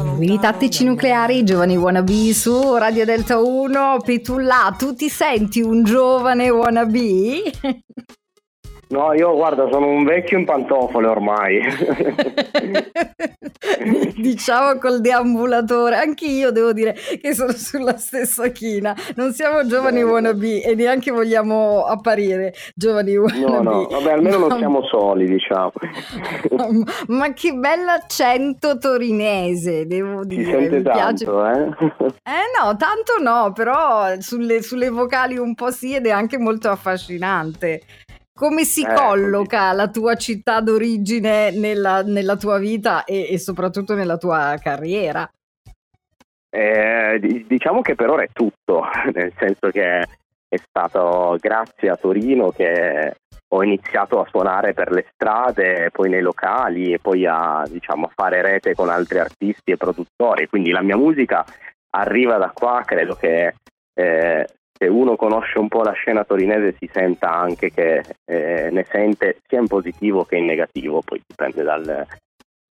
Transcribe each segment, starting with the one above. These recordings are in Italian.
Pinguini tattici nucleari, giovani wannabe su Radio Delta 1, Petulla, tu ti senti un giovane wannabe? No, io guarda, sono un vecchio in pantofole ormai. diciamo col deambulatore, anche io devo dire che sono sulla stessa china. Non siamo giovani no. wannabe e neanche vogliamo apparire giovani wannabe. No, no, vabbè, almeno non siamo soli, diciamo. Ma che bell'accento torinese, devo dire. Si sente Mi piace. tanto, eh? Eh no, tanto no, però sulle, sulle vocali un po' sì ed è anche molto affascinante. Come si Eh, colloca la tua città d'origine nella, nella tua vita e, e soprattutto nella tua carriera? Eh, di- diciamo che per ora è tutto, nel senso che è stato grazie a Torino che ho iniziato a suonare per le strade, poi nei locali e poi a, diciamo, fare rete con altri artisti e produttori. Quindi la mia musica arriva da qua, credo che eh, se uno conosce un po' la scena torinese si senta anche che eh, ne sente sia in positivo che in negativo, poi dipende dal,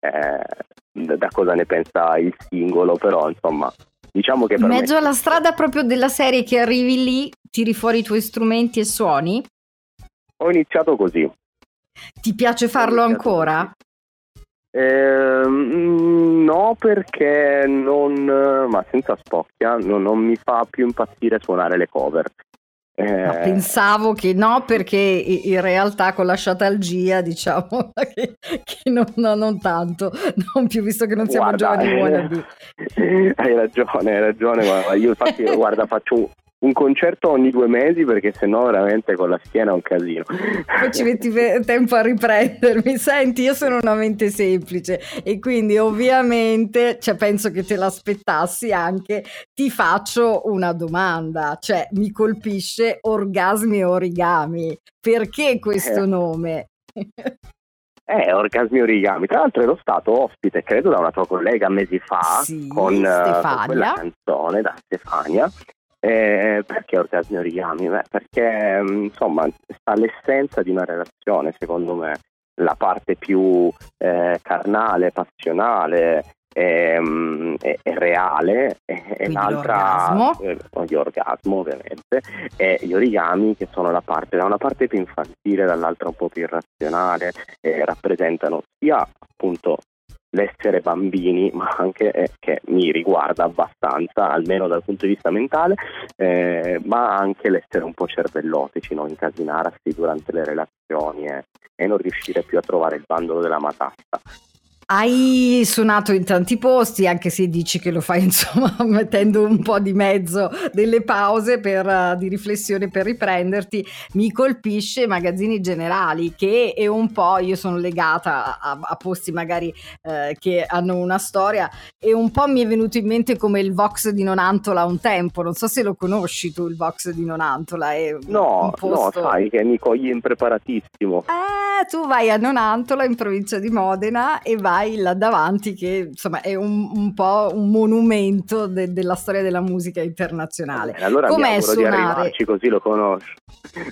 eh, da cosa ne pensa il singolo, però insomma diciamo che In per me mezzo alla strada proprio della serie che arrivi lì, tiri fuori i tuoi strumenti e suoni? ho iniziato così. Ti piace farlo Ho iniziato Ehm, no, perché non, ma senza spocchia, no- non mi fa più impazzire suonare le cover. Eh, No, pensavo che no, perché in realtà con la sciatalgia, diciamo che, che non, no, non tanto, non più visto che non siamo guarda, giovani eh. Hai ragione, hai ragione. guarda, io infatti guarda, faccio un, concerto ogni due mesi perché sennò veramente con la schiena è un casino. Poi ci metti tempo a riprendermi. Senti, io sono una mente semplice e quindi ovviamente, cioè, penso che te l'aspettassi anche, ti faccio una domanda, cioè mi colpisce orgasmi e origami. Perché questo Eh. nome? Eh, Orgasmi Origami. Tra l'altro ero stato ospite, credo, da una tua collega mesi fa Sì, con, eh, con quella canzone da Stefania. Eh, perché Orgasmi Origami? Beh, perché mm, insomma sta all'essenza di una relazione, secondo me, la parte più eh, carnale, passionale ehm, e, e reale e, e l'altra l'orgasmo. eh, orgasmo ovviamente e gli origami che sono la parte da una parte più infantile dall'altra un po' più irrazionale e rappresentano sia appunto l'essere bambini ma anche eh, che mi riguarda abbastanza almeno dal punto di vista mentale eh, ma anche l'essere un po' cervellotici no? incasinarsi durante le relazioni e, e non riuscire più a trovare il bandolo della matassa Hai suonato in tanti posti, anche se dici che lo fai insomma mettendo un po' di mezzo delle pause per, eh, di riflessione per riprenderti. Mi colpisce magazzini generali che è un po', io sono legata a, a posti magari eh, che hanno una storia e un po' mi è venuto in mente come il Vox di Nonantola un tempo. Non so se lo conosci tu il Vox di Nonantola. È no, no posto... sai che mi cogli impreparatissimo Eh, tu vai a Nonantola in provincia di Modena e vai là davanti che insomma è un, un po' un monumento de- della storia della musica internazionale. Bene, allora Com'è suonare? arrivarci così lo conosci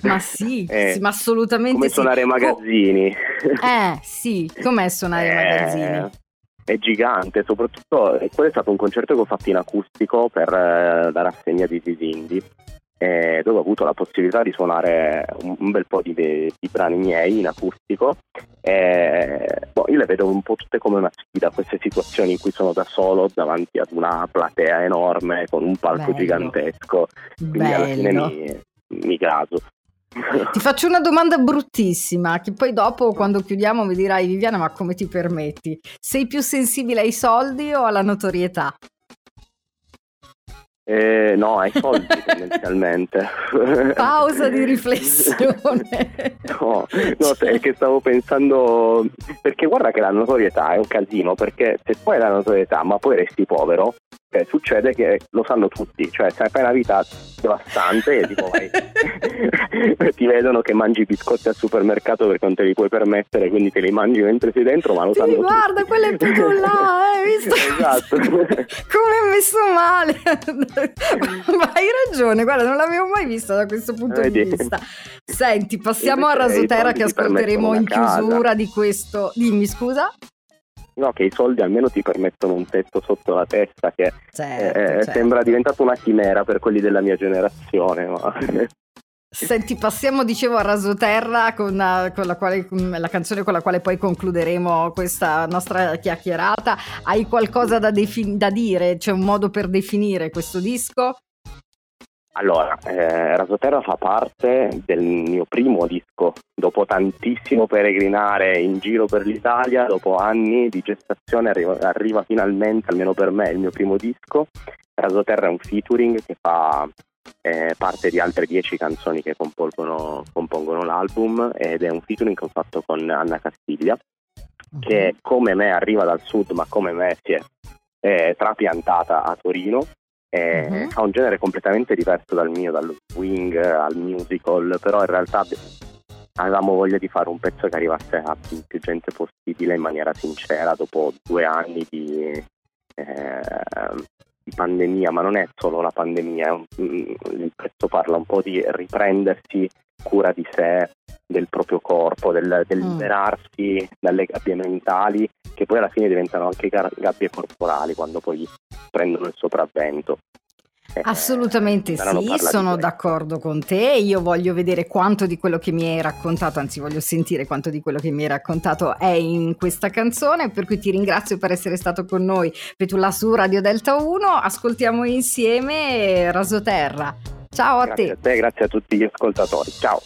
Ma sì, Eh, sì, ma assolutamente come sì. suonare ai Co- magazzini eh, sì, com'è suonare Eh, magazzini? È gigante, soprattutto eh, quello è stato un concerto che ho fatto in acustico per eh, la rassegna di Disindi, eh, dove ho avuto la possibilità di suonare un, bel po' di, di brani miei in acustico. Eh, io le vedo un po' tutte come una sfida, queste situazioni in cui sono da solo davanti ad una platea enorme con un palco Bello. gigantesco, quindi alla fine Bello. mi, mi gaso. Ti faccio una domanda bruttissima, che poi dopo quando chiudiamo mi dirai Viviana, ma come ti permetti? Sei più sensibile ai soldi o alla notorietà? Eh, no, ai soldi tendenzialmente. Pausa di riflessione. No, no, è che stavo pensando perché guarda che la notorietà è un casino perché se poi hai la notorietà ma poi resti povero eh, succede che lo sanno tutti cioè se fai una vita devastante e tipo vai ti vedono che mangi biscotti al supermercato perché non te li puoi permettere quindi te li mangi mentre sei dentro ma lo Sì, sanno guarda, tutti quello è più là, hai visto? esatto Come è messo male. Ma hai ragione, guarda, non l'avevo mai vista da questo punto Vedi? di vista. Senti, passiamo a Rasoterra che ascolteremo in casa. chiusura di questo. Dimmi scusa. No, che i soldi almeno ti permettono un tetto sotto la testa che certo, eh, certo. sembra diventato una chimera per quelli della mia generazione. Ma... Senti, passiamo, dicevo, a Rasoterra con, eh, con, la quale, con la canzone con la quale poi concluderemo questa nostra chiacchierata. Hai qualcosa da, defin- da dire? C'è un modo per definire questo disco? Allora, eh, Rasoterra fa parte del mio primo disco. Dopo tantissimo peregrinare in giro per l'Italia, dopo anni di gestazione, arriva, arriva finalmente, almeno per me, il mio primo disco. Rasoterra è un featuring che fa eh, parte di altre dieci canzoni che compongono, compongono, l'album ed è un featuring che ho fatto con Anna Castiglia, che come me arriva dal sud, ma come me si è eh, trapiantata a Torino eh, uh-huh. ha un genere completamente diverso dal mio, dal swing al musical, però in realtà avevamo voglia di fare un pezzo che arrivasse a più gente possibile in maniera sincera dopo due anni di, eh, di pandemia, ma non è solo la pandemia, un, il pezzo parla un po' di riprendersi cura di sé, del proprio corpo, del, del mm. liberarsi dalle gabbie mentali che poi alla fine diventano anche gabbie corporali quando poi prendono il sopravvento. Eh, Assolutamente sì, sono d'accordo con te. Io voglio vedere quanto di quello che mi hai raccontato, anzi voglio sentire quanto di quello che mi hai raccontato è in questa canzone, per cui ti ringrazio per essere stato con noi, Petulà su Radio Delta 1. Ascoltiamo insieme Rasoterra. Ciao a grazie te. a te, grazie a tutti gli ascoltatori. Ciao.